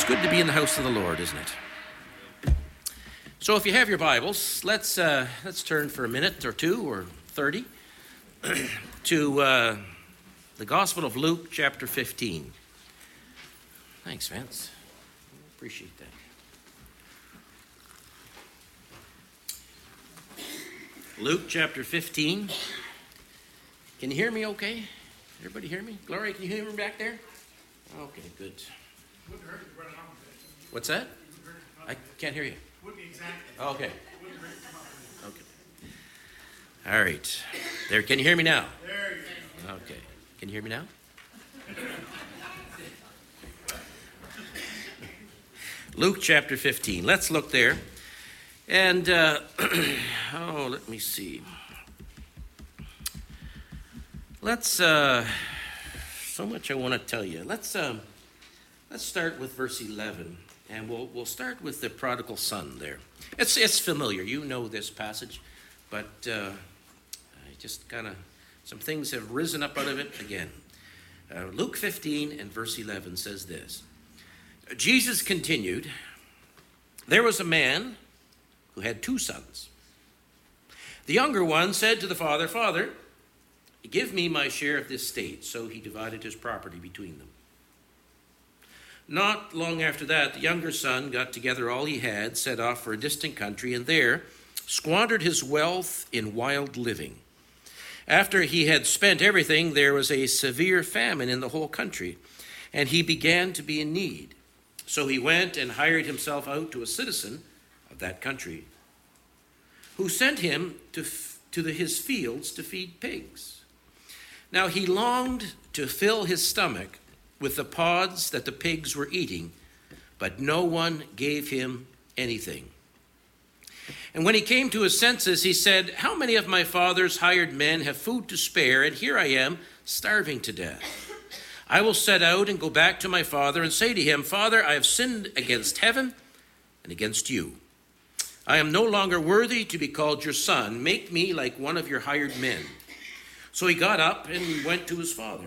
it's good to be in the house of the Lord, isn't it? So, if you have your Bibles, let's uh, let's turn for a minute or two or thirty to uh, the Gospel of Luke, chapter fifteen. Thanks, Vance. Appreciate that. Luke chapter 15. Can you hear me okay? Everybody hear me? Gloria, can you hear me back there? Okay, good. What's that? I can't hear you. Okay. Okay. All right. There. Can you hear me now? Okay. Can you hear me now? Luke chapter 15. Let's look there. And, uh, oh, let me see. Let's, uh, so much I want to tell you. Let's, um, let's start with verse 11. And we'll, we'll start with the prodigal son there. It's, it's familiar. You know this passage. But uh, I just kind of, some things have risen up out of it again. Uh, Luke 15 and verse 11 says this Jesus continued, There was a man who had two sons. The younger one said to the father, Father, give me my share of this estate. So he divided his property between them. Not long after that, the younger son got together all he had, set off for a distant country, and there squandered his wealth in wild living. After he had spent everything, there was a severe famine in the whole country, and he began to be in need. So he went and hired himself out to a citizen of that country, who sent him to, to the, his fields to feed pigs. Now he longed to fill his stomach with the pods that the pigs were eating, but no one gave him anything. And when he came to his senses, he said, How many of my father's hired men have food to spare, and here I am, starving to death? I will set out and go back to my father and say to him, Father, I have sinned against heaven and against you. I am no longer worthy to be called your son. Make me like one of your hired men. So he got up and went to his father.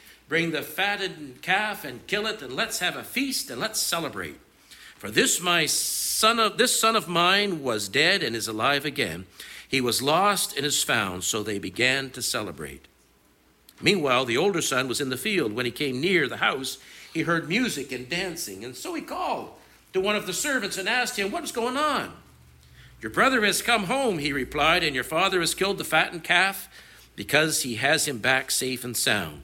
Bring the fatted calf and kill it, and let's have a feast and let's celebrate. For this my son of this son of mine was dead and is alive again. He was lost and is found, so they began to celebrate. Meanwhile, the older son was in the field. When he came near the house, he heard music and dancing, and so he called to one of the servants and asked him, What is going on? Your brother has come home, he replied, and your father has killed the fattened calf because he has him back safe and sound.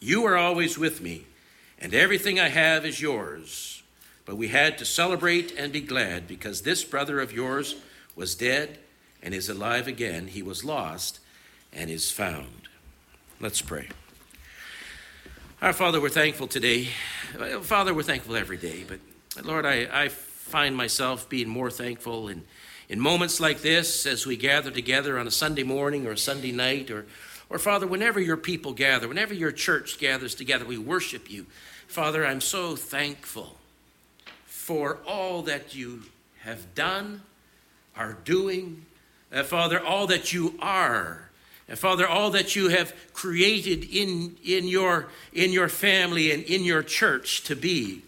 you are always with me, and everything I have is yours. But we had to celebrate and be glad because this brother of yours was dead and is alive again. He was lost and is found. Let's pray. Our Father, we're thankful today. Father, we're thankful every day, but Lord, I, I find myself being more thankful in, in moments like this as we gather together on a Sunday morning or a Sunday night or or, Father, whenever your people gather, whenever your church gathers together, we worship you. Father, I'm so thankful for all that you have done, are doing, uh, Father, all that you are. And Father, all that you have created in, in, your, in your family and in your church to be.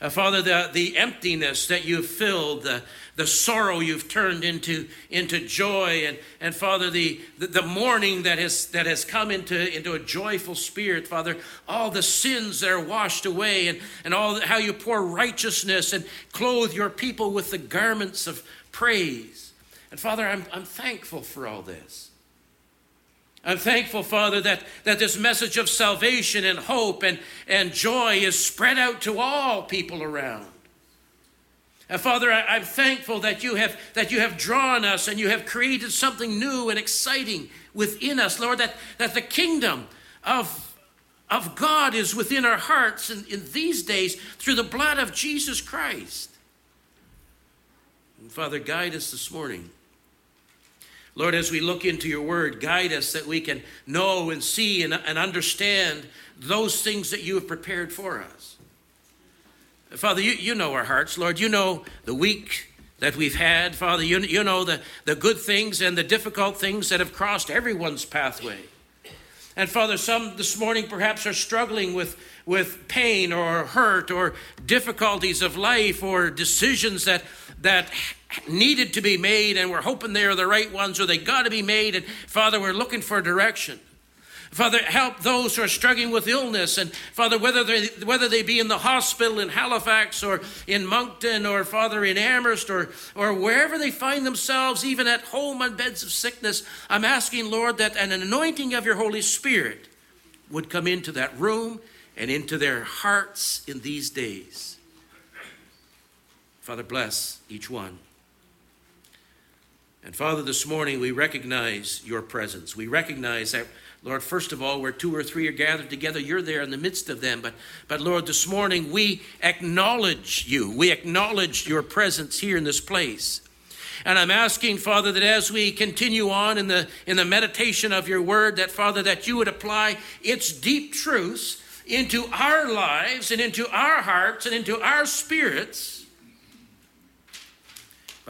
Uh, Father, the, the emptiness that you've filled, the, the sorrow you've turned into, into joy, and, and Father, the, the, the mourning that has, that has come into, into a joyful spirit, Father, all the sins that are washed away, and, and all how you pour righteousness and clothe your people with the garments of praise. And Father, I'm, I'm thankful for all this. I'm thankful, Father, that, that this message of salvation and hope and, and joy is spread out to all people around. And Father, I, am thankful that you have that you have drawn us and you have created something new and exciting within us, Lord, that, that the kingdom of, of God is within our hearts in, in these days through the blood of Jesus Christ. And Father, guide us this morning. Lord, as we look into your word, guide us that we can know and see and, and understand those things that you have prepared for us. Father, you, you know our hearts. Lord, you know the week that we've had. Father, you, you know the, the good things and the difficult things that have crossed everyone's pathway. And Father, some this morning perhaps are struggling with, with pain or hurt or difficulties of life or decisions that, that needed to be made and we're hoping they're the right ones or they got to be made. And Father, we're looking for direction. Father, help those who are struggling with illness. And Father, whether they, whether they be in the hospital in Halifax or in Moncton or Father in Amherst or, or wherever they find themselves, even at home on beds of sickness, I'm asking, Lord, that an anointing of your Holy Spirit would come into that room and into their hearts in these days. Father, bless each one. And Father, this morning we recognize your presence. We recognize that Lord, first of all, where two or three are gathered together, you're there in the midst of them. But, but Lord, this morning we acknowledge you. We acknowledge your presence here in this place. And I'm asking, Father, that as we continue on in the, in the meditation of your word, that, Father, that you would apply its deep truths into our lives and into our hearts and into our spirits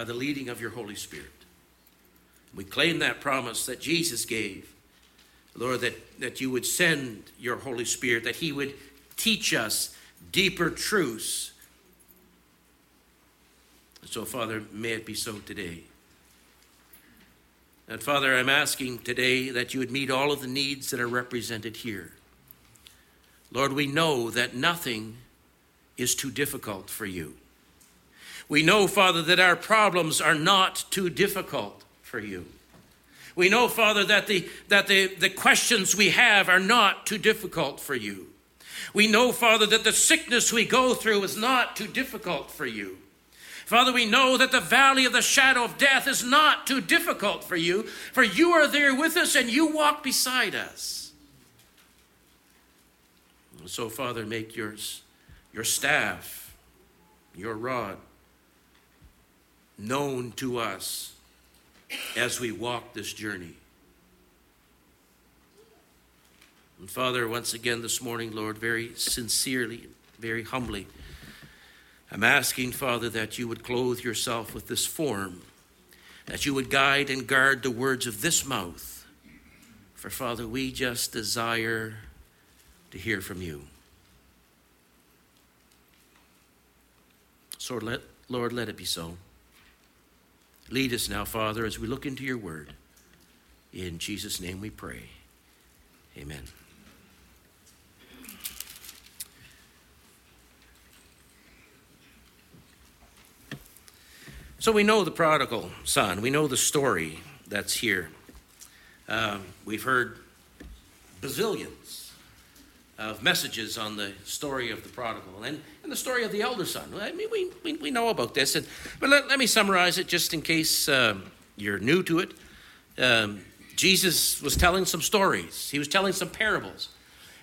by the leading of your Holy Spirit. We claim that promise that Jesus gave Lord, that, that you would send your Holy Spirit, that He would teach us deeper truths. So, Father, may it be so today. And Father, I'm asking today that you would meet all of the needs that are represented here. Lord, we know that nothing is too difficult for you. We know, Father, that our problems are not too difficult for you. We know, Father, that, the, that the, the questions we have are not too difficult for you. We know, Father, that the sickness we go through is not too difficult for you. Father, we know that the valley of the shadow of death is not too difficult for you, for you are there with us and you walk beside us. So, Father, make yours, your staff, your rod known to us as we walk this journey. And Father, once again this morning, Lord, very sincerely, very humbly, I'm asking, Father, that you would clothe yourself with this form, that you would guide and guard the words of this mouth. For, Father, we just desire to hear from you. So, let, Lord, let it be so. Lead us now, Father, as we look into your word. In Jesus' name we pray. Amen. So we know the prodigal son. We know the story that's here. Um, we've heard bazillions of messages on the story of the prodigal and, and the story of the elder son. I mean, we, we, we know about this, and, but let, let me summarize it just in case um, you're new to it. Um, Jesus was telling some stories, he was telling some parables.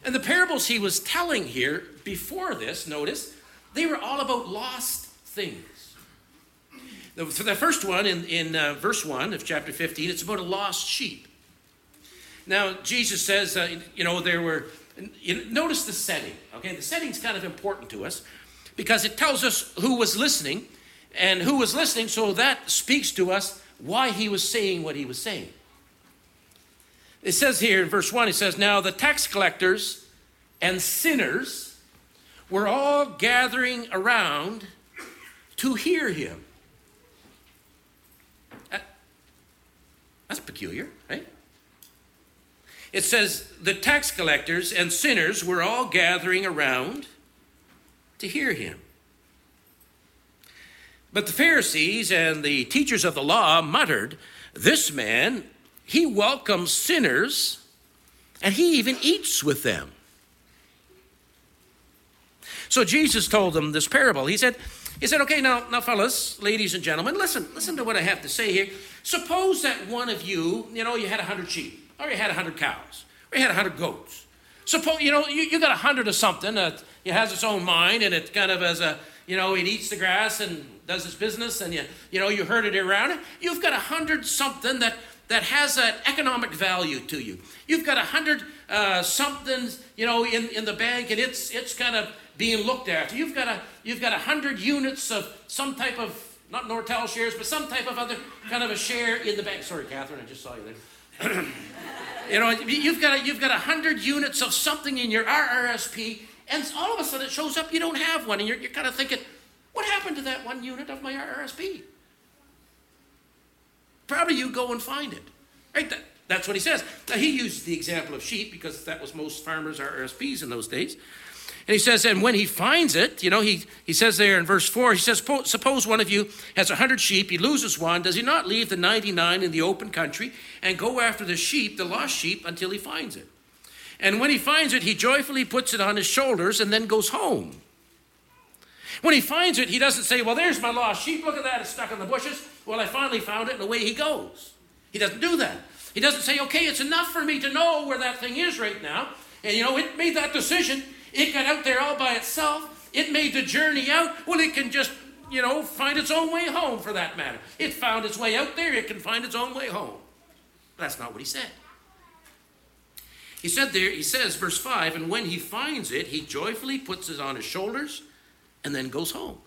And the parables he was telling here before this, notice, they were all about lost things. For the first one, in, in uh, verse 1 of chapter 15, it's about a lost sheep. Now, Jesus says, uh, you know, there were notice the setting, okay? The setting's kind of important to us because it tells us who was listening and who was listening, so that speaks to us why he was saying what he was saying. It says here in verse 1, it says, Now the tax collectors and sinners were all gathering around to hear him. Uh, that's peculiar, right? It says, the tax collectors and sinners were all gathering around to hear him. But the Pharisees and the teachers of the law muttered, This man, he welcomes sinners and he even eats with them. So Jesus told them this parable. He said, he said, okay, now, now, fellas, ladies and gentlemen, listen, listen to what I have to say here. Suppose that one of you, you know, you had a hundred sheep, or you had a hundred cows, or you had a hundred goats. Suppose, you know, you, you got a hundred of something that it has its own mind, and it kind of as a, you know, it eats the grass and does its business, and you, you know, you herd it around. You've got a hundred something that that has an economic value to you. You've got a hundred uh, somethings, you know, in, in the bank, and it's it's kind of being looked after. You've got a you've got a hundred units of some type of not Nortel shares, but some type of other kind of a share in the bank. Sorry, Catherine, I just saw you there. you know, you've got a, you've got a hundred units of something in your RRSP, and all of a sudden it shows up you don't have one, and you're, you're kind of thinking, what happened to that one unit of my RRSP? Probably you go and find it. Right? That, that's what he says. Now, he used the example of sheep because that was most farmers' RSPs in those days. And he says, and when he finds it, you know, he, he says there in verse 4, he says, Suppose one of you has a hundred sheep, he loses one, does he not leave the 99 in the open country and go after the sheep, the lost sheep, until he finds it? And when he finds it, he joyfully puts it on his shoulders and then goes home. When he finds it, he doesn't say, Well, there's my lost sheep. Look at that. It's stuck in the bushes. Well, I finally found it, and away he goes. He doesn't do that. He doesn't say, Okay, it's enough for me to know where that thing is right now. And you know, it made that decision. It got out there all by itself. It made the journey out. Well, it can just, you know, find its own way home for that matter. It found its way out there. It can find its own way home. That's not what he said. He said there, he says, verse 5, and when he finds it, he joyfully puts it on his shoulders and then goes home.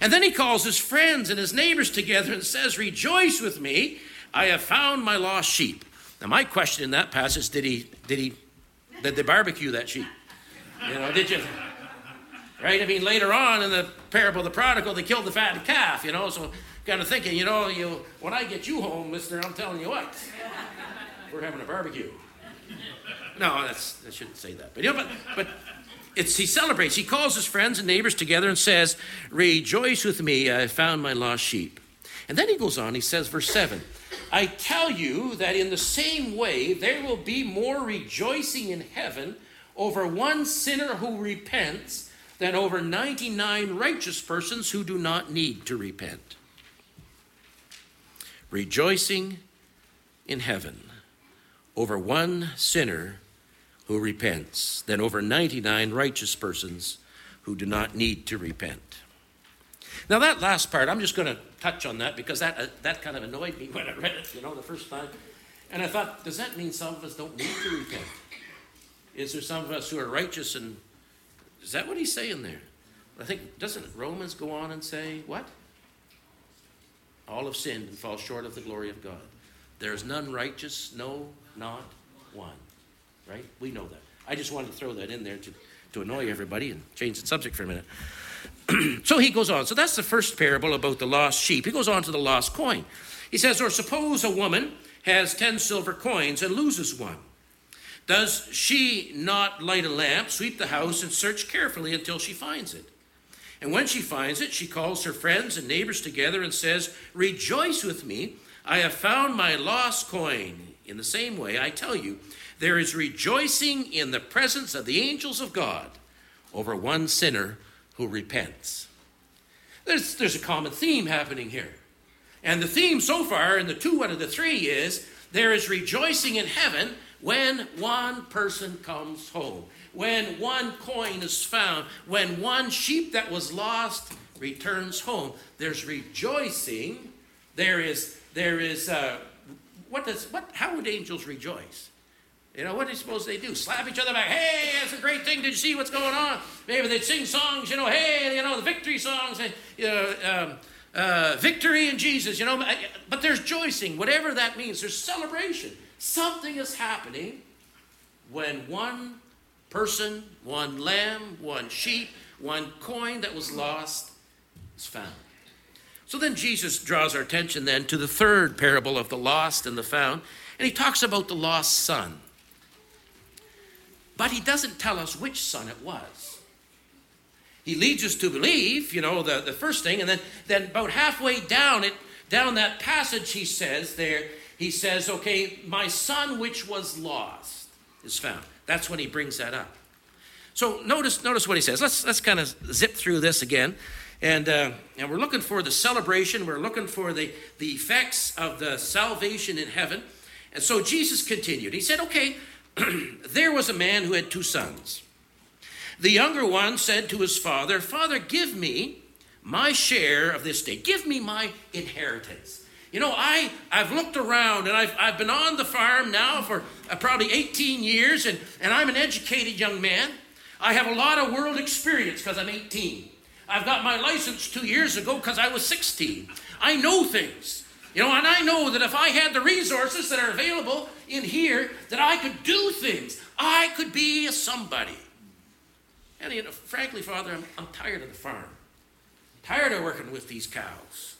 And then he calls his friends and his neighbors together and says, Rejoice with me, I have found my lost sheep. Now, my question in that passage did he, did he, did they barbecue that sheep? You know, did you? Right? I mean, later on in the parable of the prodigal, they killed the fatted calf, you know, so kind of thinking, you know, you when I get you home, mister, I'm telling you what, we're having a barbecue. No, that's I shouldn't say that. But you know, but but it's, he celebrates. He calls his friends and neighbors together and says, Rejoice with me, I found my lost sheep. And then he goes on, he says, verse 7 I tell you that in the same way there will be more rejoicing in heaven over one sinner who repents than over 99 righteous persons who do not need to repent. Rejoicing in heaven over one sinner who repents than over 99 righteous persons who do not need to repent. Now, that last part, I'm just going to touch on that because that, uh, that kind of annoyed me when I read it, you know, the first time. And I thought, does that mean some of us don't need to repent? Is there some of us who are righteous and is that what he's saying there? I think, doesn't Romans go on and say, what? All have sinned and fall short of the glory of God. There is none righteous, no, not one right? We know that. I just wanted to throw that in there to, to annoy everybody and change the subject for a minute. so he goes on. So that's the first parable about the lost sheep. He goes on to the lost coin. He says, Or suppose a woman has 10 silver coins and loses one. Does she not light a lamp, sweep the house, and search carefully until she finds it? And when she finds it, she calls her friends and neighbors together and says, Rejoice with me, I have found my lost coin. In the same way, I tell you, there is rejoicing in the presence of the angels of God over one sinner who repents. There's, there's a common theme happening here. And the theme so far in the two out of the three is there is rejoicing in heaven when one person comes home, when one coin is found, when one sheep that was lost returns home. There's rejoicing. There is, there is, uh, what does, what, how would angels rejoice? You know, what do you suppose they do? Slap each other back. Hey, that's a great thing. Did you see what's going on? Maybe they'd sing songs, you know, hey, you know, the victory songs, you know, um, uh, victory in Jesus, you know. But there's joicing, whatever that means. There's celebration. Something is happening when one person, one lamb, one sheep, one coin that was lost is found. So then Jesus draws our attention then to the third parable of the lost and the found, and he talks about the lost son. But he doesn't tell us which son it was. he leads us to believe, you know, the, the first thing, and then, then about halfway down it, down that passage, he says there, he says, okay, my son which was lost is found. That's when he brings that up. So notice, notice what he says. Let's let's kind of zip through this again, and uh, and we're looking for the celebration. We're looking for the the effects of the salvation in heaven. And so Jesus continued. He said, "Okay, there was a man who had two sons. The younger one said to his father, Father, give me my share of this day. Give me my inheritance. You know, I, I've looked around and I've, I've been on the farm now for uh, probably 18 years, and, and I'm an educated young man. I have a lot of world experience because I'm 18. I've got my license two years ago because I was 16. I know things. You know, and I know that if I had the resources that are available in here, that I could do things. I could be a somebody. And you know, frankly, Father, I'm, I'm tired of the farm. I'm tired of working with these cows.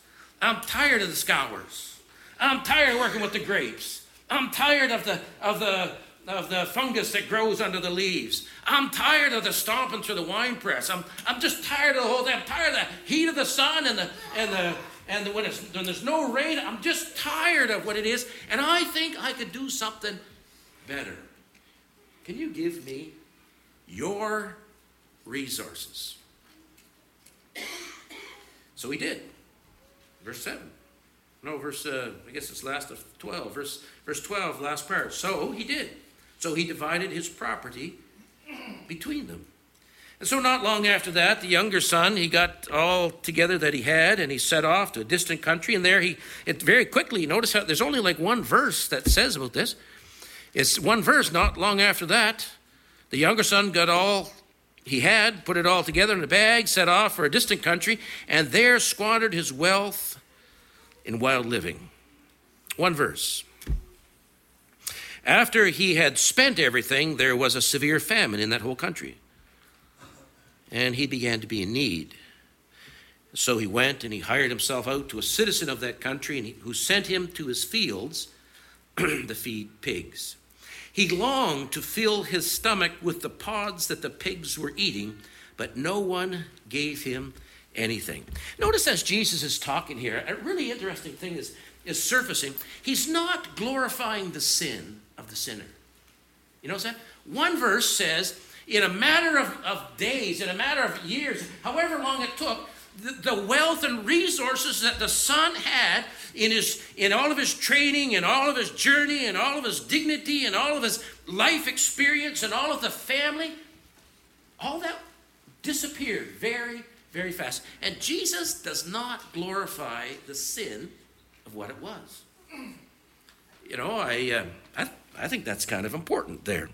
I'm tired of the scours. I'm tired of working with the grapes. I'm tired of the of the of the fungus that grows under the leaves. I'm tired of the stomping through the wine press. I'm, I'm just tired of the whole thing. I'm tired of the heat of the sun and the and the and the, when, it's, when there's no rain. I'm just tired of what it is, and I think I could do something better. Can you give me your resources? So he did. Verse 7. No, verse, uh, I guess it's last of 12. Verse, verse 12, last part. So he did. So he divided his property between them. And so, not long after that, the younger son, he got all together that he had and he set off to a distant country. And there he, it very quickly, notice how there's only like one verse that says about this. It's one verse, not long after that. The younger son got all he had, put it all together in a bag, set off for a distant country, and there squandered his wealth in wild living. One verse. After he had spent everything, there was a severe famine in that whole country. And he began to be in need. So he went and he hired himself out to a citizen of that country he, who sent him to his fields to feed pigs. He longed to fill his stomach with the pods that the pigs were eating, but no one gave him anything. Notice as Jesus is talking here, a really interesting thing is, is surfacing. He's not glorifying the sin of the sinner. You know what I'm saying? One verse says, in a matter of, of days, in a matter of years, however long it took, the, the wealth and resources that the son had in his in all of his training and all of his journey and all of his dignity and all of his life experience and all of the family all that disappeared very very fast. And Jesus does not glorify the sin of what it was. You know, I, uh, I, I think that's kind of important there.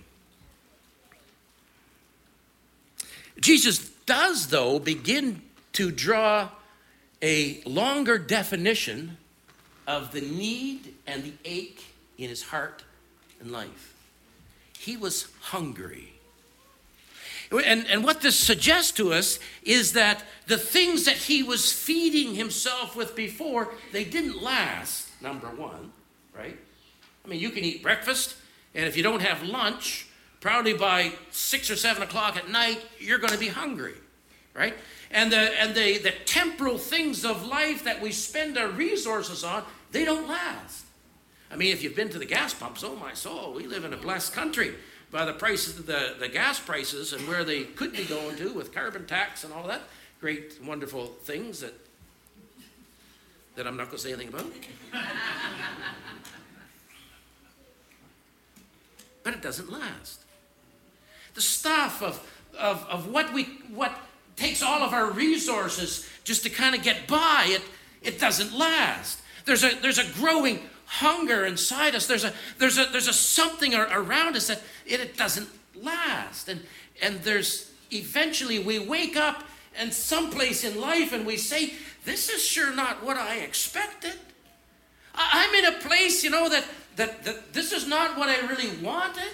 Jesus does, though, begin to draw a longer definition of the need and the ache in his heart and life. He was hungry. And, and what this suggests to us is that the things that he was feeding himself with before, they didn't last, number one, right? I mean, you can eat breakfast, and if you don't have lunch, probably by six or seven o'clock at night, you're going to be hungry, right? And the and the, the temporal things of life that we spend our resources on, they don't last. I mean, if you've been to the gas pumps, oh my soul, we live in a blessed country by the prices, the, the gas prices, and where they could be going to with carbon tax and all that great, wonderful things that that I'm not going to say anything about. but it doesn't last. The stuff of, of, of what we what takes all of our resources just to kind of get by, it, it doesn't last. There's a, there's a growing hunger inside us. There's a, there's a, there's a something around us that it, it doesn't last. And, and there's eventually we wake up and someplace in life and we say, this is sure not what I expected. I'm in a place, you know, that, that, that this is not what I really wanted.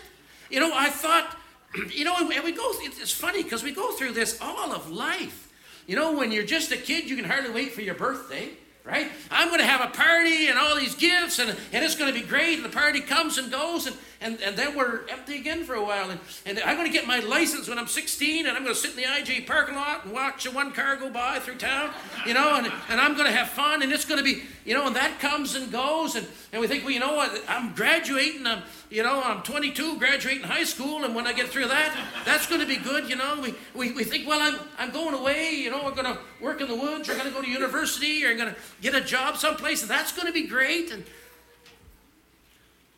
You know, I thought, you know, and we go, it's funny because we go through this all of life. You know, when you're just a kid, you can hardly wait for your birthday, right? I'm going to have a party and all these gifts, and, and it's going to be great. And the party comes and goes, and, and, and then we're empty again for a while. And, and I'm going to get my license when I'm 16, and I'm going to sit in the IJ parking lot and watch one car go by through town, you know, and, and I'm going to have fun, and it's going to be, you know, and that comes and goes. And, and we think, well, you know what, I'm graduating, I'm, you know, I'm 22, graduating high school, and when I get through that, that's going to be good, you know. We, we, we think, well, I'm, I'm going away, you know, we're going to work in the woods, we're going to go to university, or I'm going to get a job someplace, and that's going to be great. And,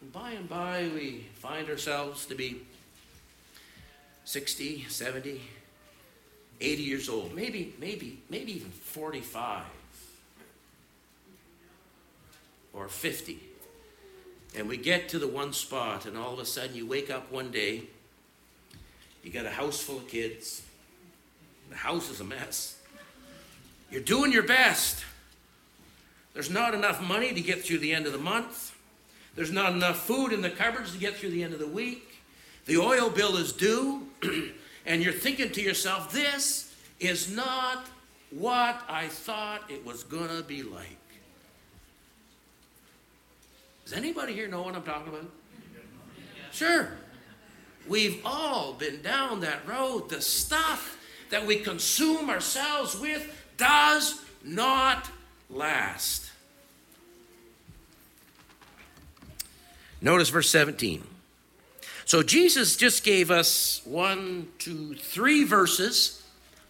and by and by, we find ourselves to be 60, 70, 80 years old, maybe, maybe, maybe even 45 or 50. And we get to the one spot, and all of a sudden you wake up one day, you got a house full of kids, the house is a mess. You're doing your best. There's not enough money to get through the end of the month. There's not enough food in the cupboards to get through the end of the week. The oil bill is due, and you're thinking to yourself, this is not what I thought it was going to be like. Does anybody here know what I'm talking about? Sure. We've all been down that road. The stuff that we consume ourselves with does not last. Notice verse 17. So Jesus just gave us one, two, three verses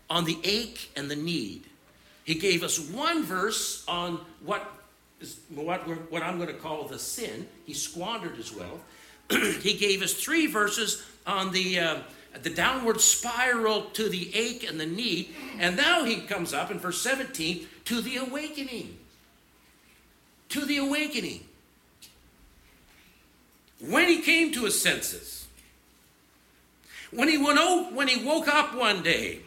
on the ache and the need. He gave us one verse on what is what, what I'm going to call the sin. He squandered his wealth. he gave us three verses on the uh, the downward spiral to the ache and the need. And now he comes up in verse 17 to the awakening. To the awakening. When he came to his senses, when he, went out, when he woke up one day,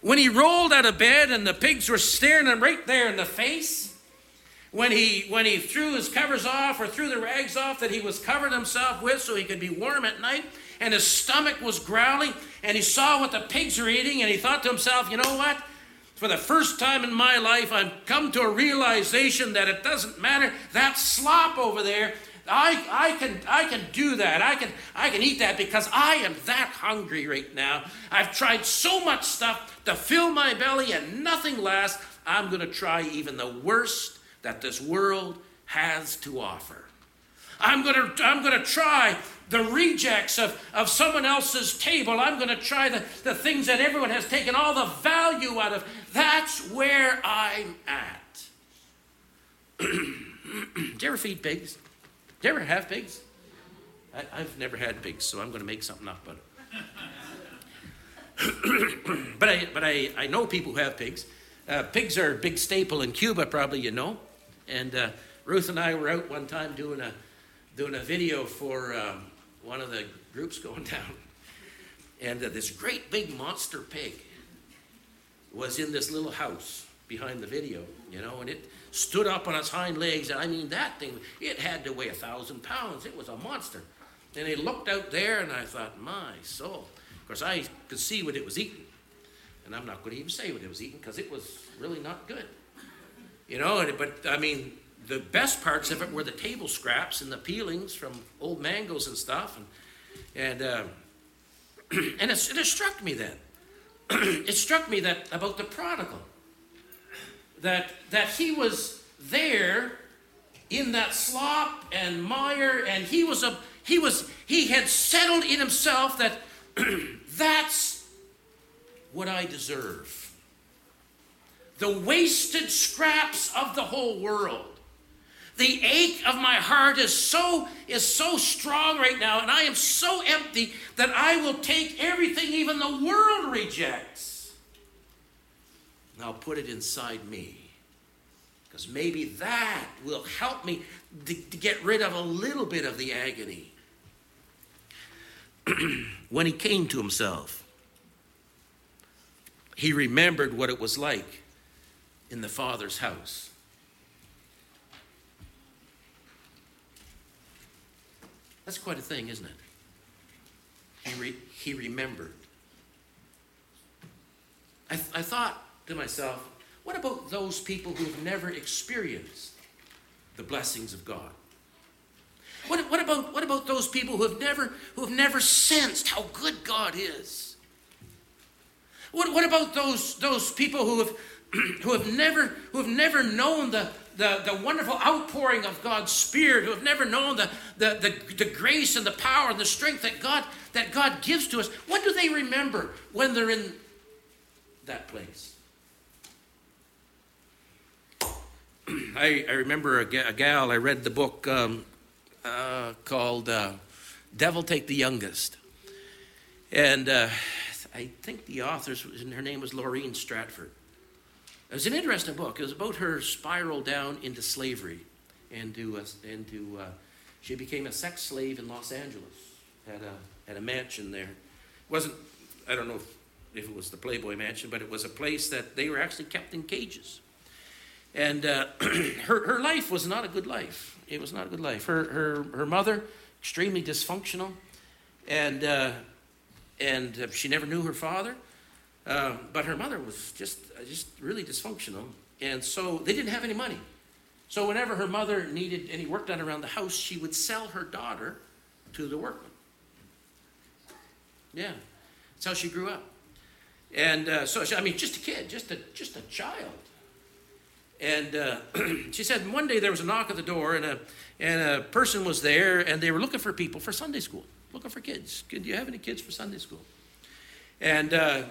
when he rolled out of bed and the pigs were staring him right there in the face, when he, when he threw his covers off or threw the rags off that he was covering himself with so he could be warm at night, and his stomach was growling, and he saw what the pigs were eating, and he thought to himself, you know what? For the first time in my life, I've come to a realization that it doesn't matter. That slop over there I, I, can, I can do that. I can, I can eat that because I am that hungry right now. I've tried so much stuff to fill my belly and nothing lasts. I'm going to try even the worst that this world has to offer. I'm going to, I'm going to try the rejects of, of someone else's table. I'm going to try the, the things that everyone has taken all the value out of. That's where I'm at. Do you ever feed pigs? Do you ever have pigs? I, have never had pigs, so I'm going to make something up about it. but I, but I, I know people who have pigs. Uh, pigs are a big staple in Cuba, probably you know. And uh, Ruth and I were out one time doing a, doing a video for um, one of the groups going down. And uh, this great big monster pig was in this little house behind the video, you know, and it stood up on its hind legs. And I mean, that thing, it had to weigh a thousand pounds. It was a monster. And I looked out there and I thought, my soul. Of course, I could see what it was eating. And I'm not going to even say what it was eating because it was really not good. You know, but I mean, the best parts of it were the table scraps and the peelings from old mangoes and stuff. And, and, uh, and it, it struck me then. it struck me that about the prodigal that, that he was there in that slop and mire, and he was a he was he had settled in himself that that's what I deserve. The wasted scraps of the whole world. The ache of my heart is so is so strong right now, and I am so empty that I will take everything even the world rejects I'll put it inside me. Because maybe that will help me to, to get rid of a little bit of the agony. when he came to himself, he remembered what it was like in the Father's house. That's quite a thing, isn't it? He, re- he remembered. I, th- I thought to myself, what about those people who've never experienced the blessings of God? What, what, about, what about those people who have never, who have never sensed how good God is? What, what about those, those people who have, who have never, who have never known the, the, the wonderful outpouring of God's Spirit, who have never known the, the, the, the grace and the power and the strength that God, that God gives to us? What do they remember when they're in that place? I, I remember a, a, gal, I read the book um, uh, called uh, Devil Take the Youngest. And uh, I think the author's, her name was Lauren Stratford. It was an interesting book. It was about her spiral down into slavery, into, uh, into uh, she became a sex slave in Los Angeles, had a, had a mansion there. It wasn't, I don't know if, if it was the Playboy Mansion, but it was a place that they were actually kept in cages. And uh, her, her life was not a good life. It was not a good life. Her, her, her mother, extremely dysfunctional, and, uh, and uh, she never knew her father. Uh, but her mother was just, just really dysfunctional. And so they didn't have any money. So whenever her mother needed any work done around the house, she would sell her daughter to the workmen. Yeah, that's how she grew up. And uh, so, I mean, just a kid, just a, just a child. And uh, she said one day there was a knock at the door, and a, and a person was there, and they were looking for people for Sunday school, looking for kids. Do you have any kids for Sunday school? And uh,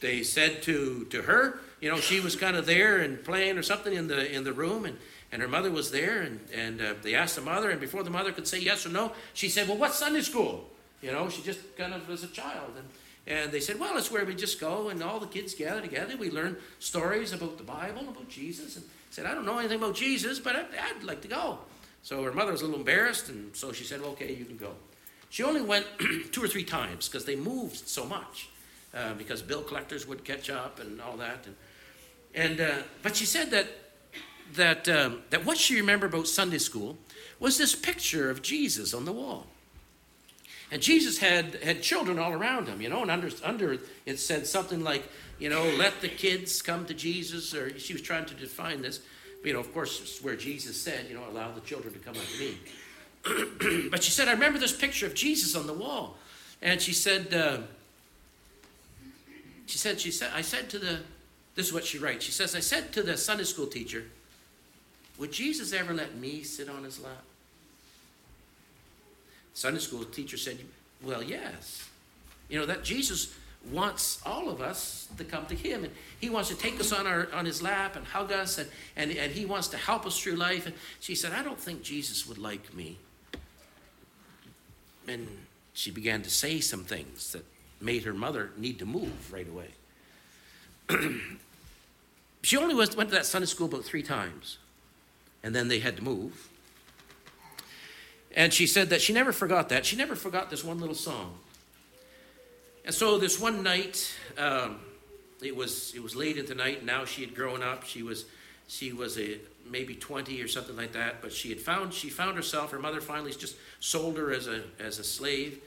they said to, to her, you know, she was kind of there and playing or something in the, in the room, and, and her mother was there, and, and uh, they asked the mother, and before the mother could say yes or no, she said, Well, what's Sunday school? You know, she just kind of was a child. And, and they said, well, it's where we just go and all the kids gather together. We learn stories about the Bible, about Jesus. And said, I don't know anything about Jesus, but I'd, I'd like to go. So her mother was a little embarrassed, and so she said, well, okay, you can go. She only went two or three times because they moved so much, uh, because bill collectors would catch up and all that. And, and uh, but she said that that um, that what she remembered about Sunday school was this picture of Jesus on the wall. And Jesus had, had children all around him, you know, and under, under it said something like, you know, let the kids come to Jesus, or she was trying to define this. But, you know, of course, it's where Jesus said, you know, allow the children to come unto me. but she said, I remember this picture of Jesus on the wall. And she said, uh, she said, she said, I said to the, this is what she writes. She says, I said to the Sunday school teacher, would Jesus ever let me sit on his lap? Sunday school teacher said, Well, yes. You know, that Jesus wants all of us to come to him and he wants to take us on our on his lap and hug us and, and, and he wants to help us through life. And she said, I don't think Jesus would like me. And she began to say some things that made her mother need to move right away. she only went to that Sunday school about three times, and then they had to move. And she said that she never forgot that. She never forgot this one little song. And so this one night, um, it was it was late into the night. Now she had grown up. She was she was a maybe 20 or something like that. But she had found she found herself. Her mother finally just sold her as a as a slave.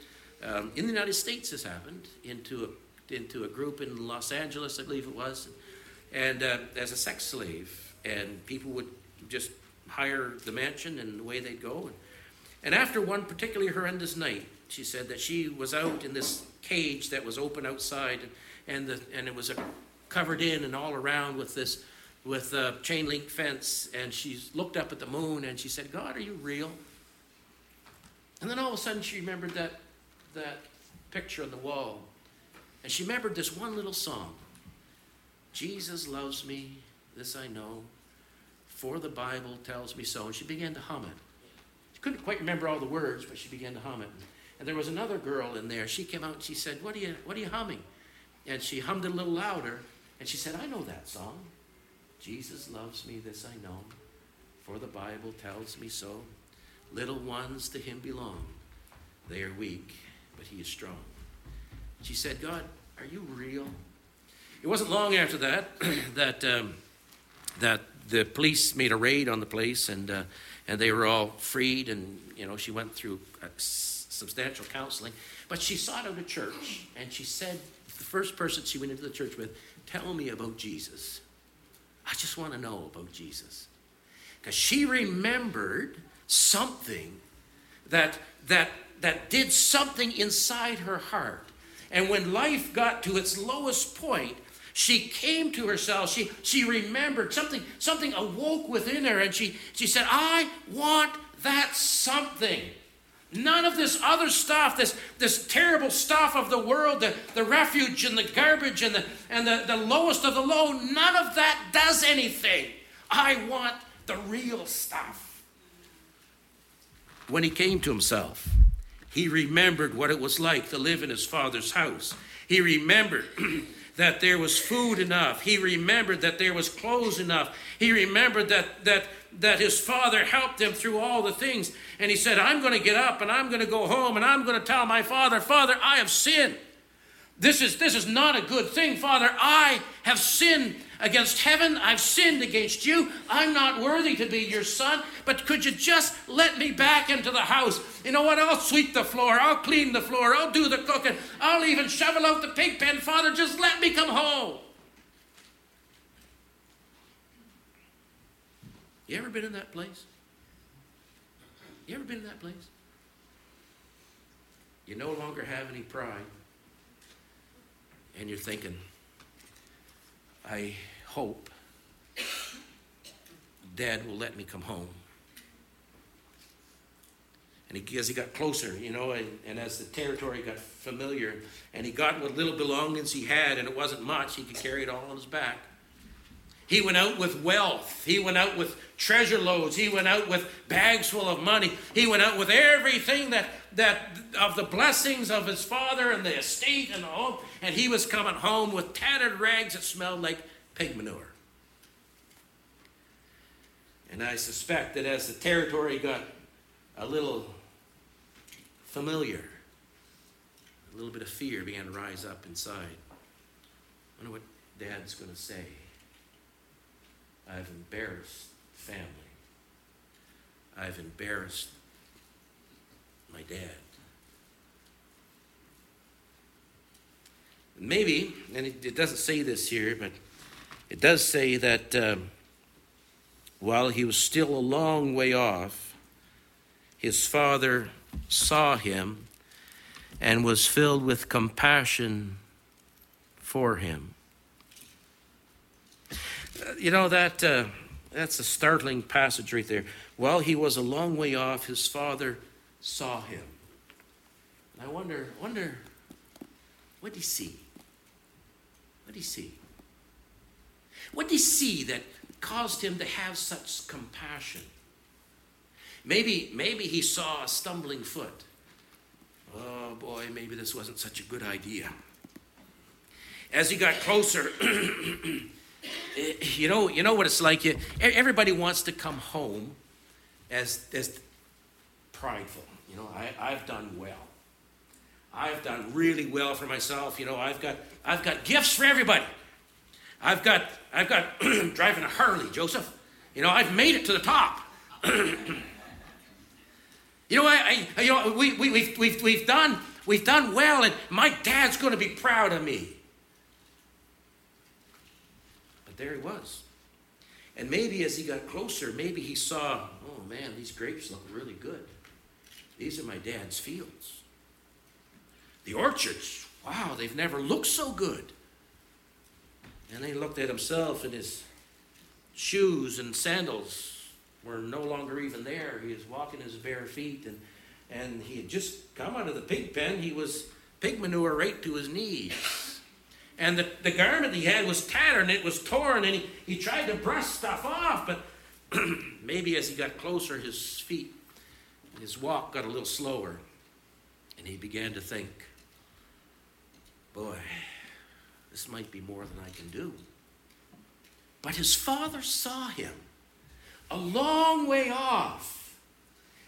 Um, in the United States, this happened into a into a group in Los Angeles, I believe it was, and uh, as a sex slave. And people would just hire the mansion and the way they'd go. And, and after one particularly horrendous night, she said that she was out in this cage that was open outside, and the, and it was a, covered in and all around with this with a chain link fence. And she looked up at the moon and she said, "God, are you real?" And then all of a sudden she remembered that that picture on the wall, and she remembered this one little song. Jesus loves me, this I know, for the Bible tells me so. And she began to hum it. She couldn't quite remember all the words, but she began to hum it. And there was another girl in there. She came out and she said, What are you, what are you humming? And she hummed it a little louder. And she said, I know that song. Jesus loves me, this I know, for the Bible tells me so. Little ones to him belong. They are weak, but he is strong. She said, God, are you real? It wasn't long after that that, um, that the police made a raid on the place and uh, and they were all freed and you know she went through uh, substantial counseling. But she sought out a church and she said the first person she went into the church with tell me about jesus. I just want to know about jesus. Because she remembered something that, that, that did something inside her heart. And when life got to its lowest point, she came to herself. She, she remembered something, something awoke within her, and she, she said, I want that something. None of this other stuff, this, this terrible stuff of the world, the, the refuge and the garbage and, the, and the, the lowest of the low, none of that does anything. I want the real stuff. When he came to himself, he remembered what it was like to live in his father's house. He remembered that there was food enough. He remembered that there was clothes enough. He remembered that, that that his father helped him through all the things. And he said, I'm going to get up and I'm going to go home and I'm going to tell my father, Father, I have sinned. This is, this is not a good thing, Father. I have sinned against heaven. I've sinned against you. I'm not worthy to be your son, but could you just let me back into the house? You know what? I'll sweep the floor. I'll clean the floor. I'll do the cooking. I'll even shovel out the pig pen. Father, just let me come home. You ever been in that place? You ever been in that place? You no longer have any pride. And you're thinking, I hope dad will let me come home. And he, as he got closer, you know, and, and as the territory got familiar, and he got what little belongings he had, and it wasn't much, he could carry it all on his back. He went out with wealth. He went out with treasure loads. He went out with bags full of money. He went out with everything that, that of the blessings of his father and the estate and all. And he was coming home with tattered rags that smelled like pig manure. And I suspect that as the territory got a little familiar, a little bit of fear began to rise up inside. I wonder what Dad's going to say. I've embarrassed family. I've embarrassed my dad. Maybe, and it, it doesn't say this here, but it does say that um, while he was still a long way off, his father saw him and was filled with compassion for him you know that uh, that's a startling passage right there. While he was a long way off, his father saw him. And I wonder, wonder, what did he see? What did he see? What did he see that caused him to have such compassion? Maybe, maybe he saw a stumbling foot. Oh boy, maybe this wasn't such a good idea. As he got closer, Eh, you know, you know what it's like. Everybody wants to come home as as prideful. You know, I, I've done well. I've done really well for myself. You know, I've got I've got gifts for everybody. I've got I've got driving a Harley, Joseph. You know, I've made it to the top. you know, I, I you know we, we we've we've we've done we've done well, and my dad's going to be proud of me there he was. And maybe as he got closer, maybe he saw, oh man, these grapes look really good. These are my dad's fields. The orchards, wow, they've never looked so good. And he looked at himself and his shoes and sandals were no longer even there. He was walking his bare feet and, and he had just come out of the pig pen. He was pig manure right to his knees and the, the garment he had was tattered and it was torn, and he, he tried to brush stuff off, but maybe as he got closer, his feet, his walk got a little slower, and he began to think, boy, this might be more than I can do. But his father saw him a long way off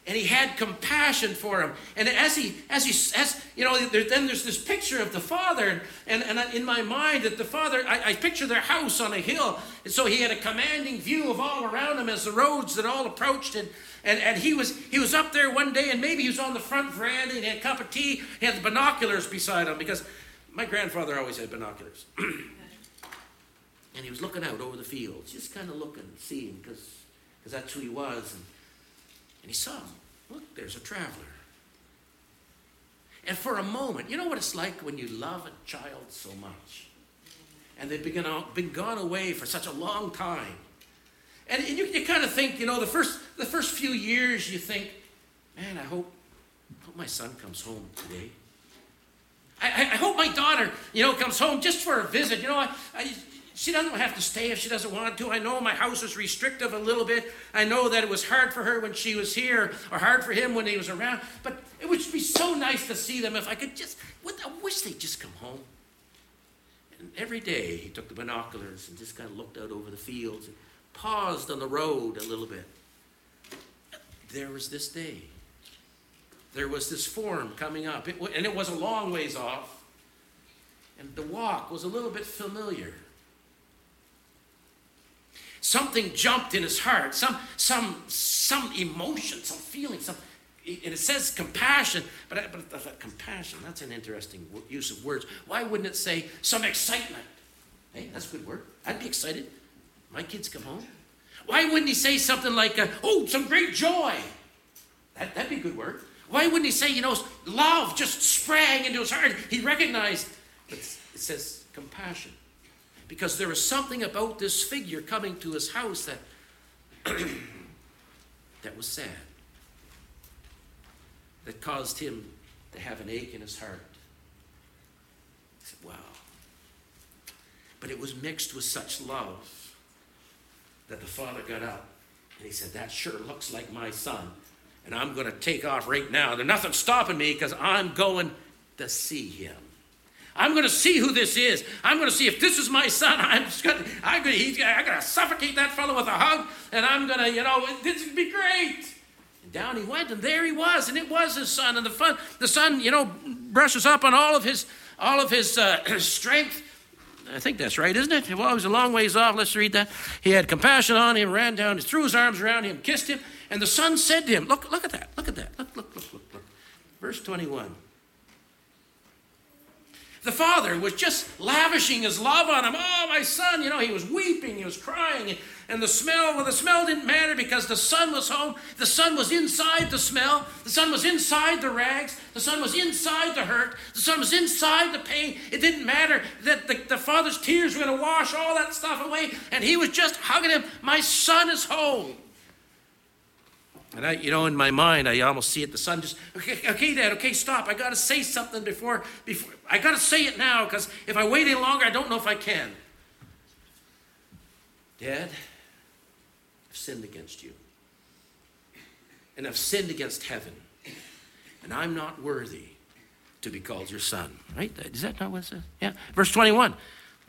and he had compassion for him. And as he, as he, as you know, there, then there's this picture of the father, and, and in my mind that the father, I, I, picture their house on a hill, and so he had a commanding view of all around him as the roads that all approached, and and, and he was he was up there one day, and maybe he was on the front veranda, and he had a cup of tea, he had the binoculars beside him because my grandfather always had binoculars. and he was looking out over the fields, just kind of looking, seeing, because that's who he was. And, and he saw him. look, there's a traveler. And for a moment, you know what it's like when you love a child so much? And they've been, been gone away for such a long time. And, and you, you kind of think, you know, the first, the first few years, you think, man, I hope, hope my son comes home today. I, I, hope my daughter, you know, comes home just for a visit. You know, I, I, she doesn't have to stay if she doesn't want to. I know my house is restrictive a little bit. I know that it was hard for her when she was here or hard for him when he was around. But it would be so nice to see them if I could just, I wish they'd just come home. And every day he took the binoculars and just kind of looked out over the fields and paused on the road a little bit. There was this day. There was this form coming up, it, and it was a long ways off. And the walk was a little bit familiar something jumped in his heart, some, some, some emotion, some feeling, some, and it says compassion, but, I, but thought, compassion, that's an interesting use of words. Why wouldn't it say some excitement? Hey, that's a good word. I'd be excited. My kids come home. Why wouldn't he say something like, uh, oh, some great joy? That, that'd be a good word. Why wouldn't he say, you know, love just sprang into his heart? He recognized, but it says compassion because there was something about this figure coming to his house that that was sad that caused him to have an ache in his heart. He said wow. But it was mixed with such love that the father got up and he said that sure looks like my son and i'm going to take off right now. There's nothing stopping me because i'm going to see him I'm going to see who this is. I'm going to see if this is my son. I'm going to, I'm going to, I'm going to suffocate that fellow with a hug, and I'm going to, you know, this would be great. And down he went, and there he was, and it was his son. And the fun, the son, you know, brushes up on all of his, all of his uh, strength. I think that's right, isn't it? Well, he was a long ways off. Let's read that. He had compassion on him, ran down, threw his arms around him, kissed him, and the son said to him, "Look, look at that! Look at that! Look, look, look, look, look." Verse twenty-one. The father was just lavishing his love on him. Oh, my son, you know, he was weeping, he was crying. And the smell, well, the smell didn't matter because the son was home. The son was inside the smell. The son was inside the rags. The son was inside the hurt. The son was inside the pain. It didn't matter that the, the father's tears were going to wash all that stuff away. And he was just hugging him. My son is home. And I, you know, in my mind, I almost see it. The son just, okay, okay, Dad, okay, stop. I got to say something before, before. I got to say it now because if I wait any longer, I don't know if I can. Dad, I've sinned against you, and I've sinned against heaven, and I'm not worthy to be called your son. Right? Is that not what it says? Yeah. Verse 21.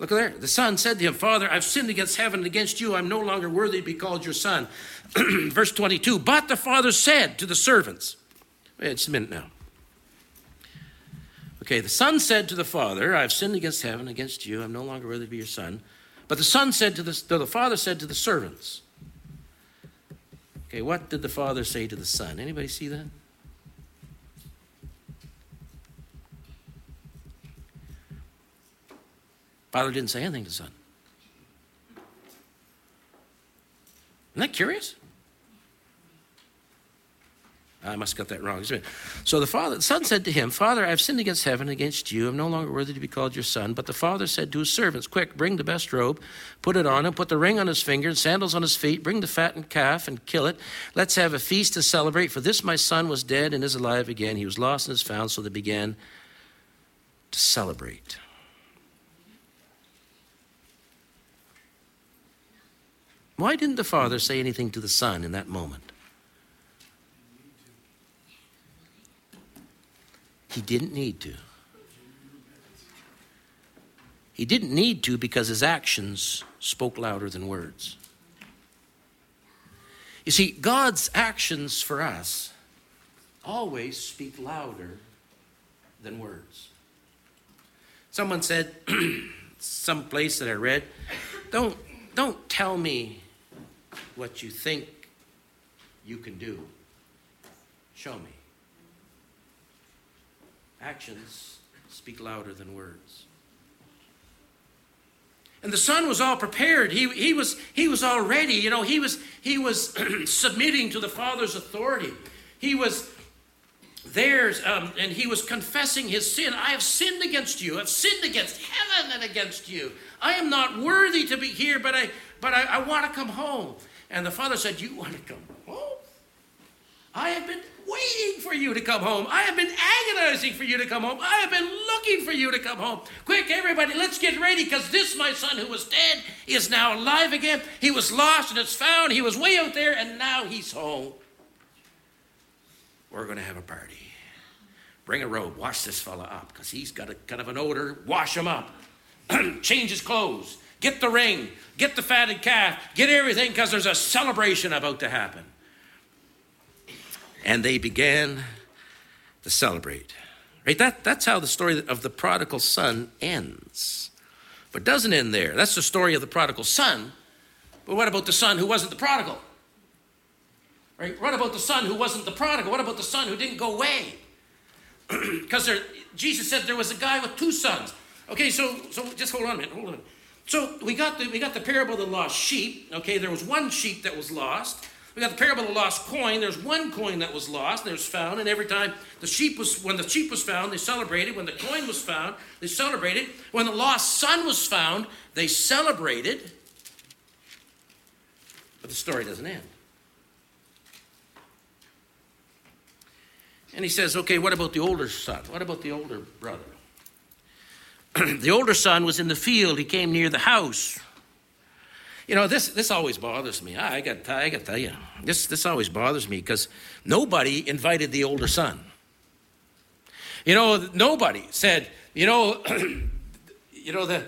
Look there. The son said to him, Father, I've sinned against heaven and against you. I'm no longer worthy to be called your son. Verse 22. But the father said to the servants, Wait just a minute now. Okay, the son said to the father, I've sinned against heaven, against you. I'm no longer worthy to be your son. But the son said to the, the father said to the servants, Okay, what did the father say to the son? Anybody see that? Father didn't say anything to son. Isn't that curious? Ah, I must have got that wrong. So the father, the son said to him, Father, I have sinned against heaven, against you. I'm no longer worthy to be called your son. But the father said to his servants, Quick, bring the best robe, put it on him, put the ring on his finger, and sandals on his feet. Bring the fattened calf and kill it. Let's have a feast to celebrate. For this my son was dead and is alive again. He was lost and is found. So they began to celebrate. Why didn't the father say anything to the son in that moment? He didn't need to. He didn't need to because his actions spoke louder than words. You see, God's actions for us always speak louder than words. Someone said, some place that I read, don't, don't tell me what you think you can do. Show me. Actions speak louder than words. And the son was all prepared. He, he, was, he was all ready. You know, he was, he was submitting to the father's authority. he was theirs, um, and he was confessing his sin. I have sinned against you. I've sinned against heaven and against you. I am not worthy to be here, but I but I, I want to come home. And the father said, You want to come home? I have been waiting for you to come home. I have been agonizing for you to come home. I have been looking for you to come home. Quick, everybody, let's get ready because this, my son who was dead, is now alive again. He was lost and it's found. He was way out there and now he's home. We're going to have a party. Bring a robe, wash this fella up because he's got a kind of an odor. Wash him up. Change his clothes. Get the ring. Get the fatted calf. Get everything because there's a celebration about to happen. And they began to celebrate. Right? That, that's how the story of the prodigal son ends. But doesn't end there. That's the story of the prodigal son. But what about the son who wasn't the prodigal? Right? What about the son who wasn't the prodigal? What about the son who didn't go away? Because Jesus said there was a guy with two sons. Okay, so so just hold on a minute, hold on. So we got the we got the parable of the lost sheep. Okay, there was one sheep that was lost. We got the parable of the lost coin. There's one coin that was lost, was found. And every time the sheep was, when the sheep was found, they celebrated. When the coin was found, they celebrated. When the lost son was found, they celebrated. But the story doesn't end. And he says, okay, what about the older son? What about the older brother? the older son was in the field. He came near the house. You know, this, this always bothers me. I, I got I to tell you, this, this always bothers me because nobody invited the older son. You know, nobody said, you know, you know, the,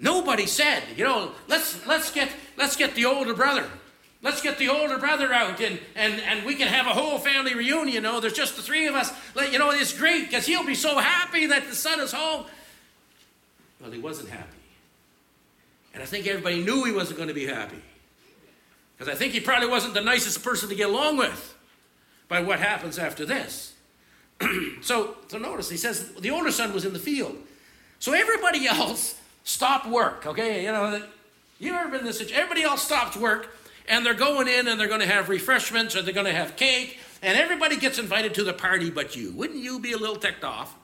nobody said, you know, let's, let's, get, let's get the older brother. Let's get the older brother out and, and, and we can have a whole family reunion. You know, there's just the three of us. Let, you know, it's great because he'll be so happy that the son is home. Well, he wasn't happy. And I think everybody knew he wasn't going to be happy. Because I think he probably wasn't the nicest person to get along with by what happens after this. so, so notice, he says the older son was in the field. So everybody else stopped work, okay? You know, you ever been in this situation? Everybody else stopped work and they're going in and they're going to have refreshments or they're going to have cake, and everybody gets invited to the party but you. Wouldn't you be a little ticked off?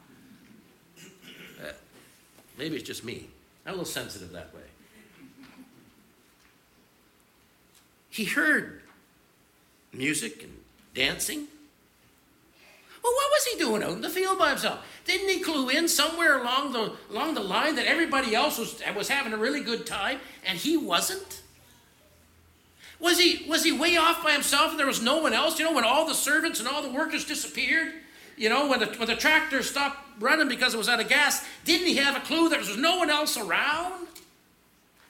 Uh, maybe it's just me. I'm a little sensitive that way. He heard music and dancing. Well, what was he doing out in the field by himself? Didn't he clue in somewhere along the along the line that everybody else was was having a really good time and he wasn't? Was he, was he way off by himself and there was no one else? You know, when all the servants and all the workers disappeared? You know, when the, when the tractor stopped running because it was out of gas, didn't he have a clue that there was no one else around?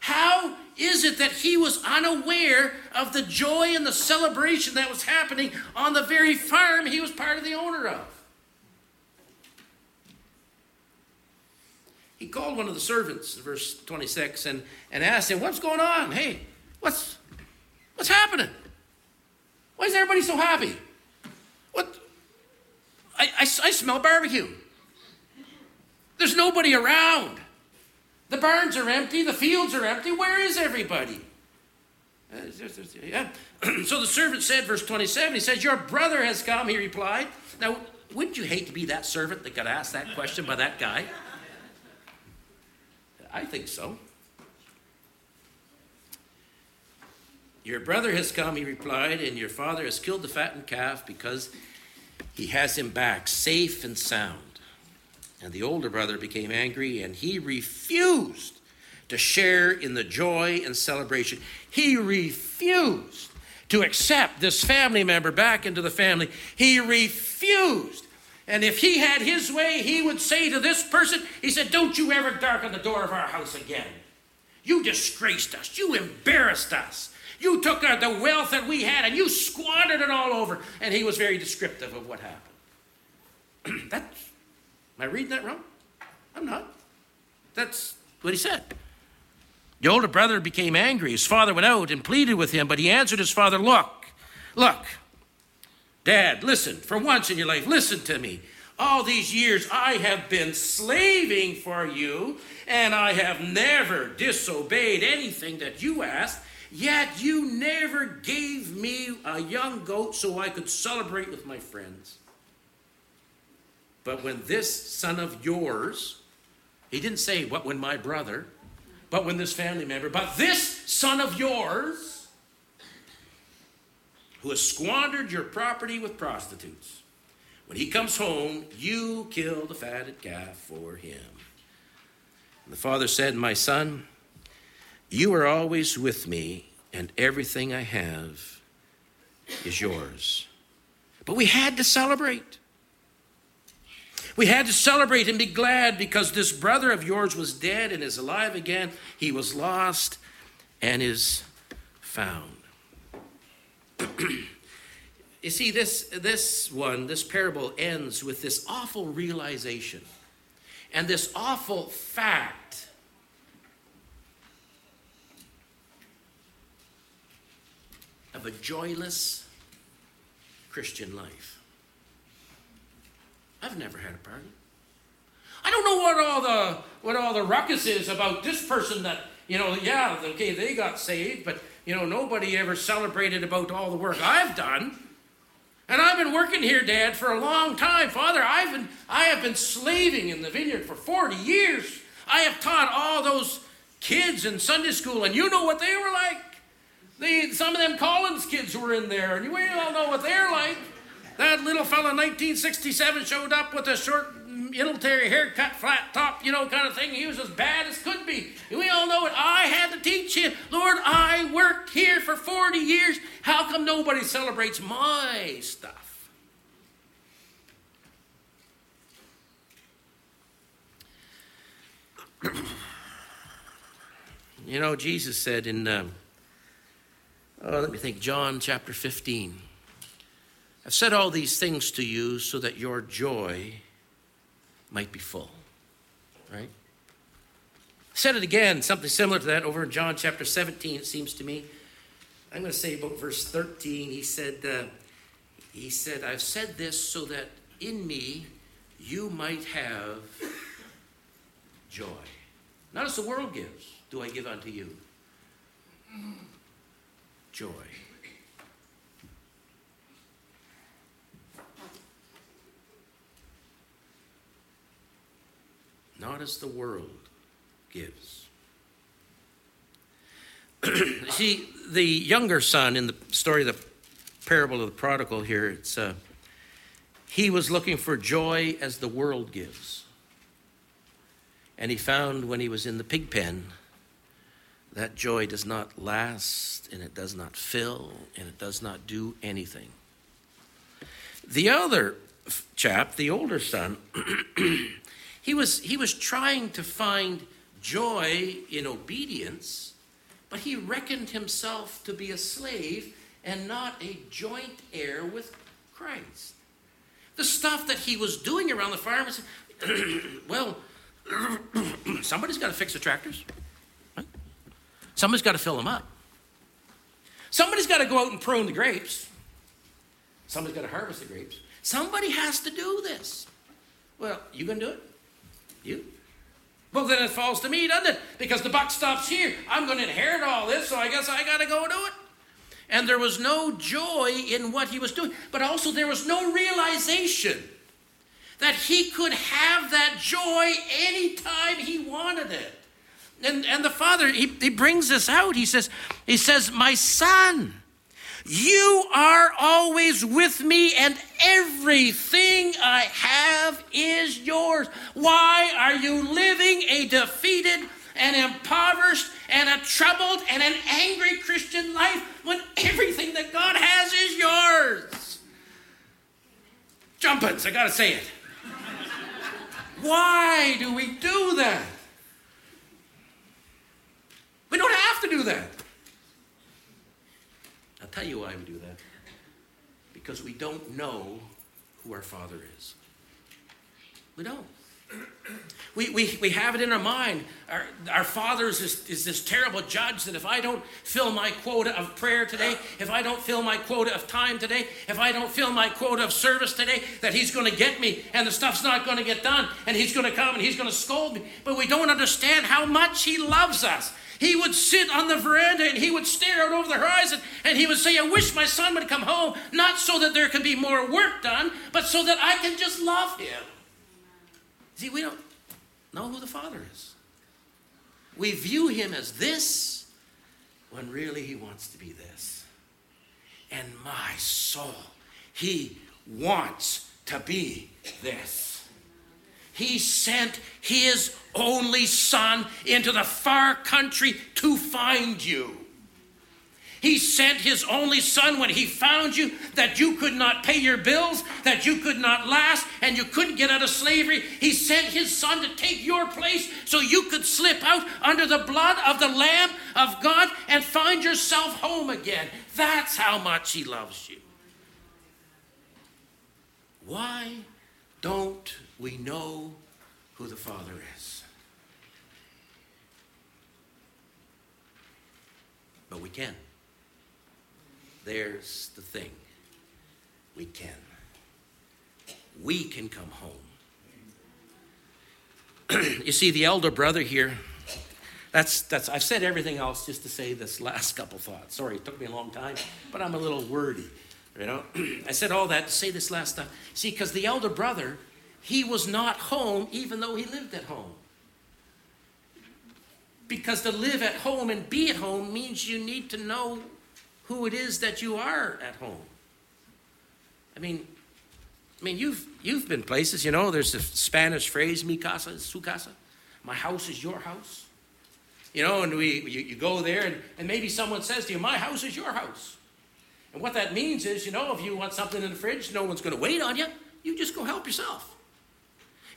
How is it that he was unaware of the joy and the celebration that was happening on the very farm he was part of the owner of? He called one of the servants, verse 26, and, and asked him, What's going on? Hey, what's, What's happening? Why is everybody so happy? What? I, I, I smell barbecue. There's nobody around. The barns are empty, the fields are empty. Where is everybody? Uh, yeah. so the servant said, verse 27, he says, Your brother has come, he replied. Now, wouldn't you hate to be that servant that got asked that question by that guy? I think so. Your brother has come, he replied, and your father has killed the fattened calf because he has him back safe and sound. And the older brother became angry and he refused to share in the joy and celebration. He refused to accept this family member back into the family. He refused. And if he had his way, he would say to this person, He said, Don't you ever darken the door of our house again. You disgraced us. You embarrassed us. You took the wealth that we had and you squandered it all over. And he was very descriptive of what happened. That's, am I reading that wrong? I'm not. That's what he said. The older brother became angry. His father went out and pleaded with him, but he answered his father, Look, look, Dad, listen, for once in your life, listen to me. All these years I have been slaving for you, and I have never disobeyed anything that you asked. Yet you never gave me a young goat so I could celebrate with my friends. But when this son of yours, he didn't say, What when my brother, but when this family member, but this son of yours, who has squandered your property with prostitutes, when he comes home, you kill the fatted calf for him. And the father said, My son, you are always with me, and everything I have is yours. But we had to celebrate. We had to celebrate and be glad because this brother of yours was dead and is alive again. He was lost and is found. You see, this, this one, this parable ends with this awful realization and this awful fact. Of a joyless Christian life. I've never had a party. I don't know what all the what all the ruckus is about this person that you know. Yeah, okay, they got saved, but you know nobody ever celebrated about all the work I've done. And I've been working here, Dad, for a long time. Father, I've been, I have been slaving in the vineyard for 40 years. I have taught all those kids in Sunday school, and you know what they were like. They, some of them Collins kids were in there, and you all know what they're like. That little fella in 1967 showed up with a short military haircut, flat top, you know, kind of thing. He was as bad as could be. We all know it. I had to teach him. Lord, I worked here for 40 years. How come nobody celebrates my stuff? you know, Jesus said in, um, oh, let me think, John chapter 15. I've said all these things to you so that your joy might be full. Right? said it again, something similar to that over in John chapter 17, it seems to me. I'm going to say about verse 13. He said, uh, He said, I've said this so that in me you might have joy. Not as the world gives, do I give unto you. Joy. not as the world gives. See, the younger son in the story of the parable of the prodigal here, it's uh, he was looking for joy as the world gives. And he found when he was in the pig pen that joy does not last and it does not fill and it does not do anything. The other chap, the older son, He was, he was trying to find joy in obedience, but he reckoned himself to be a slave and not a joint heir with Christ. The stuff that he was doing around the farm was, well, somebody's got to fix the tractors. Somebody's got to fill them up. Somebody's got to go out and prune the grapes. Somebody's got to harvest the grapes. Somebody has to do this. Well, you gonna do it? You? Well, then it falls to me, doesn't it? Because the buck stops here. I'm going to inherit all this, so I guess I got to go do it. And there was no joy in what he was doing, but also there was no realization that he could have that joy anytime he wanted it. And, and the father, he, he brings this out. He says, he says, My son, you are always with me, and everything I have is yours. Why are you living a defeated and impoverished and a troubled and an angry Christian life when everything that God has is yours? Jumpins, I gotta say it. Why do we do that? We don't have to do that. I'll tell you why we do that. Because we don't know who our Father is. We don't. We, we, we have it in our mind. Our, our Father is this, is this terrible judge that if I don't fill my quota of prayer today, if I don't fill my quota of time today, if I don't fill my quota of service today, that He's going to get me and the stuff's not going to get done and He's going to come and He's going to scold me. But we don't understand how much He loves us. He would sit on the veranda and he would stare out over the horizon and he would say, I wish my son would come home, not so that there can be more work done, but so that I can just love him. See, we don't know who the Father is. We view him as this when really he wants to be this. And my soul, he wants to be this. He sent his only son into the far country to find you. He sent his only son when he found you that you could not pay your bills, that you could not last, and you couldn't get out of slavery. He sent his son to take your place so you could slip out under the blood of the Lamb of God and find yourself home again. That's how much he loves you. Why don't we know who the Father is? But we can. There's the thing. We can. We can come home. you see, the elder brother here, that's, that's, I've said everything else just to say this last couple thoughts. Sorry, it took me a long time, but I'm a little wordy. You know, I said all that to say this last time. See, because the elder brother, he was not home even though he lived at home. Because to live at home and be at home means you need to know who it is that you are at home. I mean, I mean, you've you've been places, you know. There's a Spanish phrase, "Mi casa es su casa." My house is your house. You know, and we you, you go there, and, and maybe someone says to you, "My house is your house." And what that means is, you know, if you want something in the fridge, no one's going to wait on you. You just go help yourself.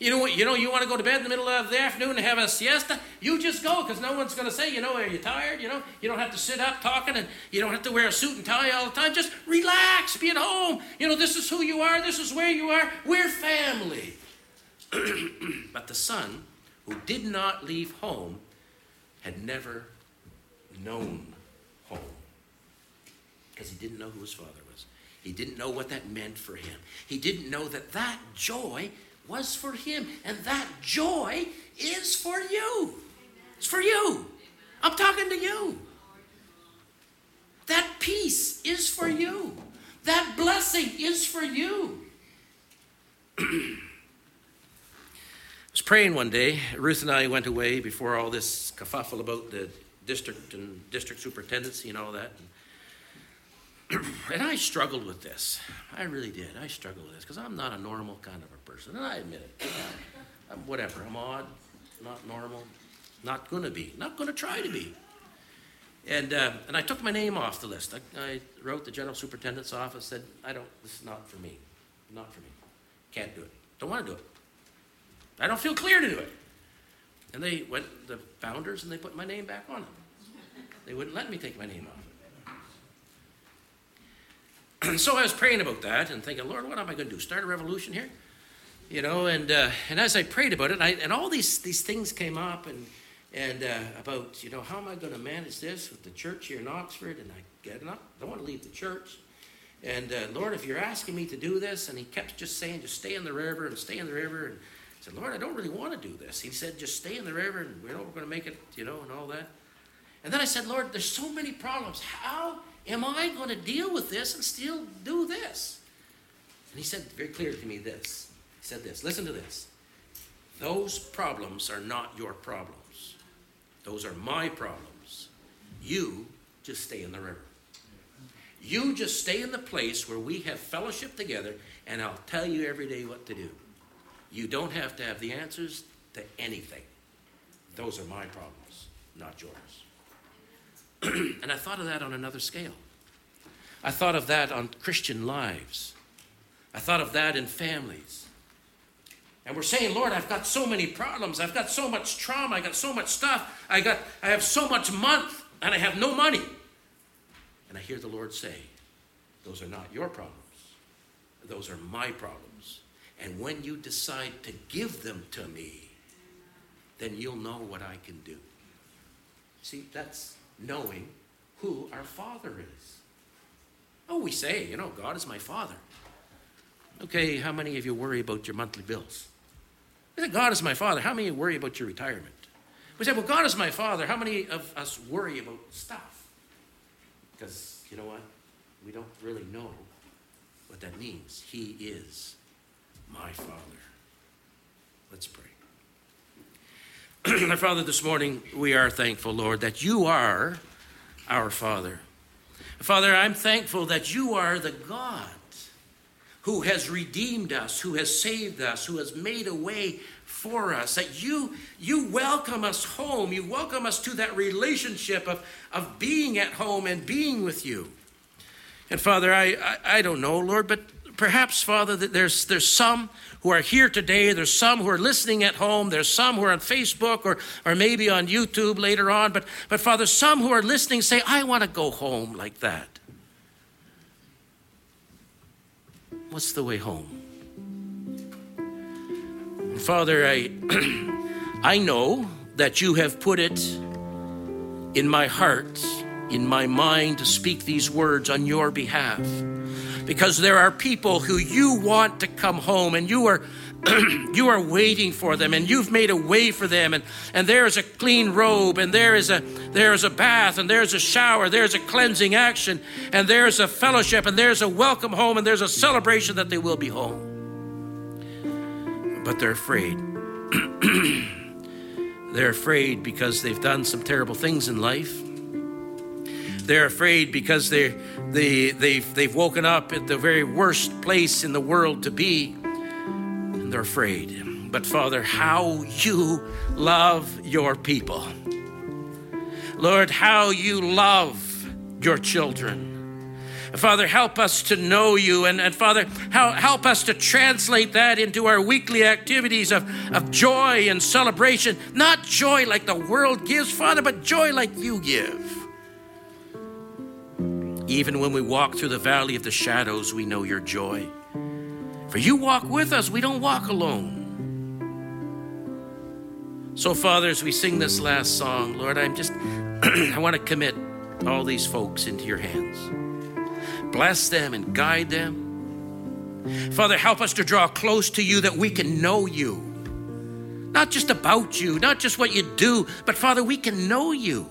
You know what? You know you want to go to bed in the middle of the afternoon and have a siesta. You just go because no one's going to say, you know, are you tired? You know, you don't have to sit up talking and you don't have to wear a suit and tie all the time. Just relax, be at home. You know, this is who you are. This is where you are. We're family. but the son who did not leave home had never known home because he didn't know who his father was. He didn't know what that meant for him. He didn't know that that joy was for him. And that joy is for you. It's for you. I'm talking to you. That peace is for you. That blessing is for you. I was praying one day. Ruth and I went away before all this kerfuffle about the district and district superintendency and all that. and I struggled with this. I really did. I struggled with this because I'm not a normal kind of a person, and I admit it. I'm whatever. I'm odd, not normal, not going to be, not going to try to be. And, uh, and I took my name off the list. I, I wrote the general superintendent's office, said, I don't, this is not for me. Not for me. Can't do it. Don't want to do it. I don't feel clear to do it. And they went, the founders, and they put my name back on it. They wouldn't let me take my name off. so I was praying about that and thinking, Lord, what am I going to do? Start a revolution here? You know, and uh, and as I prayed about it, I, and all these these things came up, and and uh, about you know how am I going to manage this with the church here in Oxford? And I get not I don't want to leave the church. And uh, Lord, if you're asking me to do this, and he kept just saying, just stay in the river and stay in the river, and I said, Lord, I don't really want to do this. He said, just stay in the river, and we're going to make it, you know, and all that. And then I said, Lord, there's so many problems. How am I going to deal with this and still do this? And he said very clear to me this. He said this listen to this. Those problems are not your problems, those are my problems. You just stay in the river. You just stay in the place where we have fellowship together, and I'll tell you every day what to do. You don't have to have the answers to anything. Those are my problems, not yours. and I thought of that on another scale. I thought of that on Christian lives. I thought of that in families. And we're saying, Lord, I've got so many problems. I've got so much trauma. I got so much stuff. I got I have so much month and I have no money. And I hear the Lord say, those are not your problems. Those are my problems. And when you decide to give them to me, then you'll know what I can do. See, that's knowing who our Father is. Oh, we say, you know, God is my Father. Okay, how many of you worry about your monthly bills? We say, God is my Father. How many worry about your retirement? We say, well, God is my Father. How many of us worry about stuff? Because, you know what? We don't really know what that means. He is my Father. Let's pray. Our Father, this morning we are thankful, Lord, that you are our Father. Father, I'm thankful that you are the God who has redeemed us, who has saved us, who has made a way for us, that you, you welcome us home. You welcome us to that relationship of, of being at home and being with you. And Father, I, I, I don't know, Lord, but perhaps, Father, that there's, there's some who are here today, there's some who are listening at home, there's some who are on Facebook or, or maybe on YouTube later on, but, but Father, some who are listening say, I want to go home like that. What's the way home? Father, I, I know that you have put it in my heart, in my mind to speak these words on your behalf. Because there are people who you want to come home and you are you are waiting for them and you've made a way for them and, and there is a clean robe and there is a there is a bath and there's a shower there's a cleansing action and there's a fellowship and there's a welcome home and there's a celebration that they will be home but they're afraid. they're afraid because they've done some terrible things in life. They're afraid because they they, they've, they've woken up at the very worst place in the world to be, and they're afraid. But Father, how you love your people. Lord, how you love your children. Father, help us to know you. And, and Father, help, us to translate that into our weekly activities of, of joy and celebration. Not joy like the world gives, Father, but joy like you give. Even when we walk through the valley of the shadows, we know your joy. For you walk with us, we don't walk alone. So, Father, as we sing this last song, Lord, I'm just, I want to commit all these folks into your hands. Bless them and guide them. Father, help us to draw close to you that we can know you. Not just about you, not just what you do, but Father, we can know you.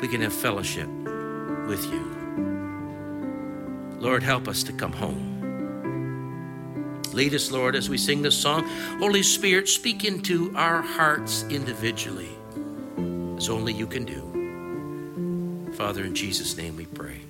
We can have fellowship with you. Lord, help us to come home. Lead us, Lord, as we sing this song. Holy Spirit, speak into our hearts individually, as only you can do. Father, in Jesus' name we pray.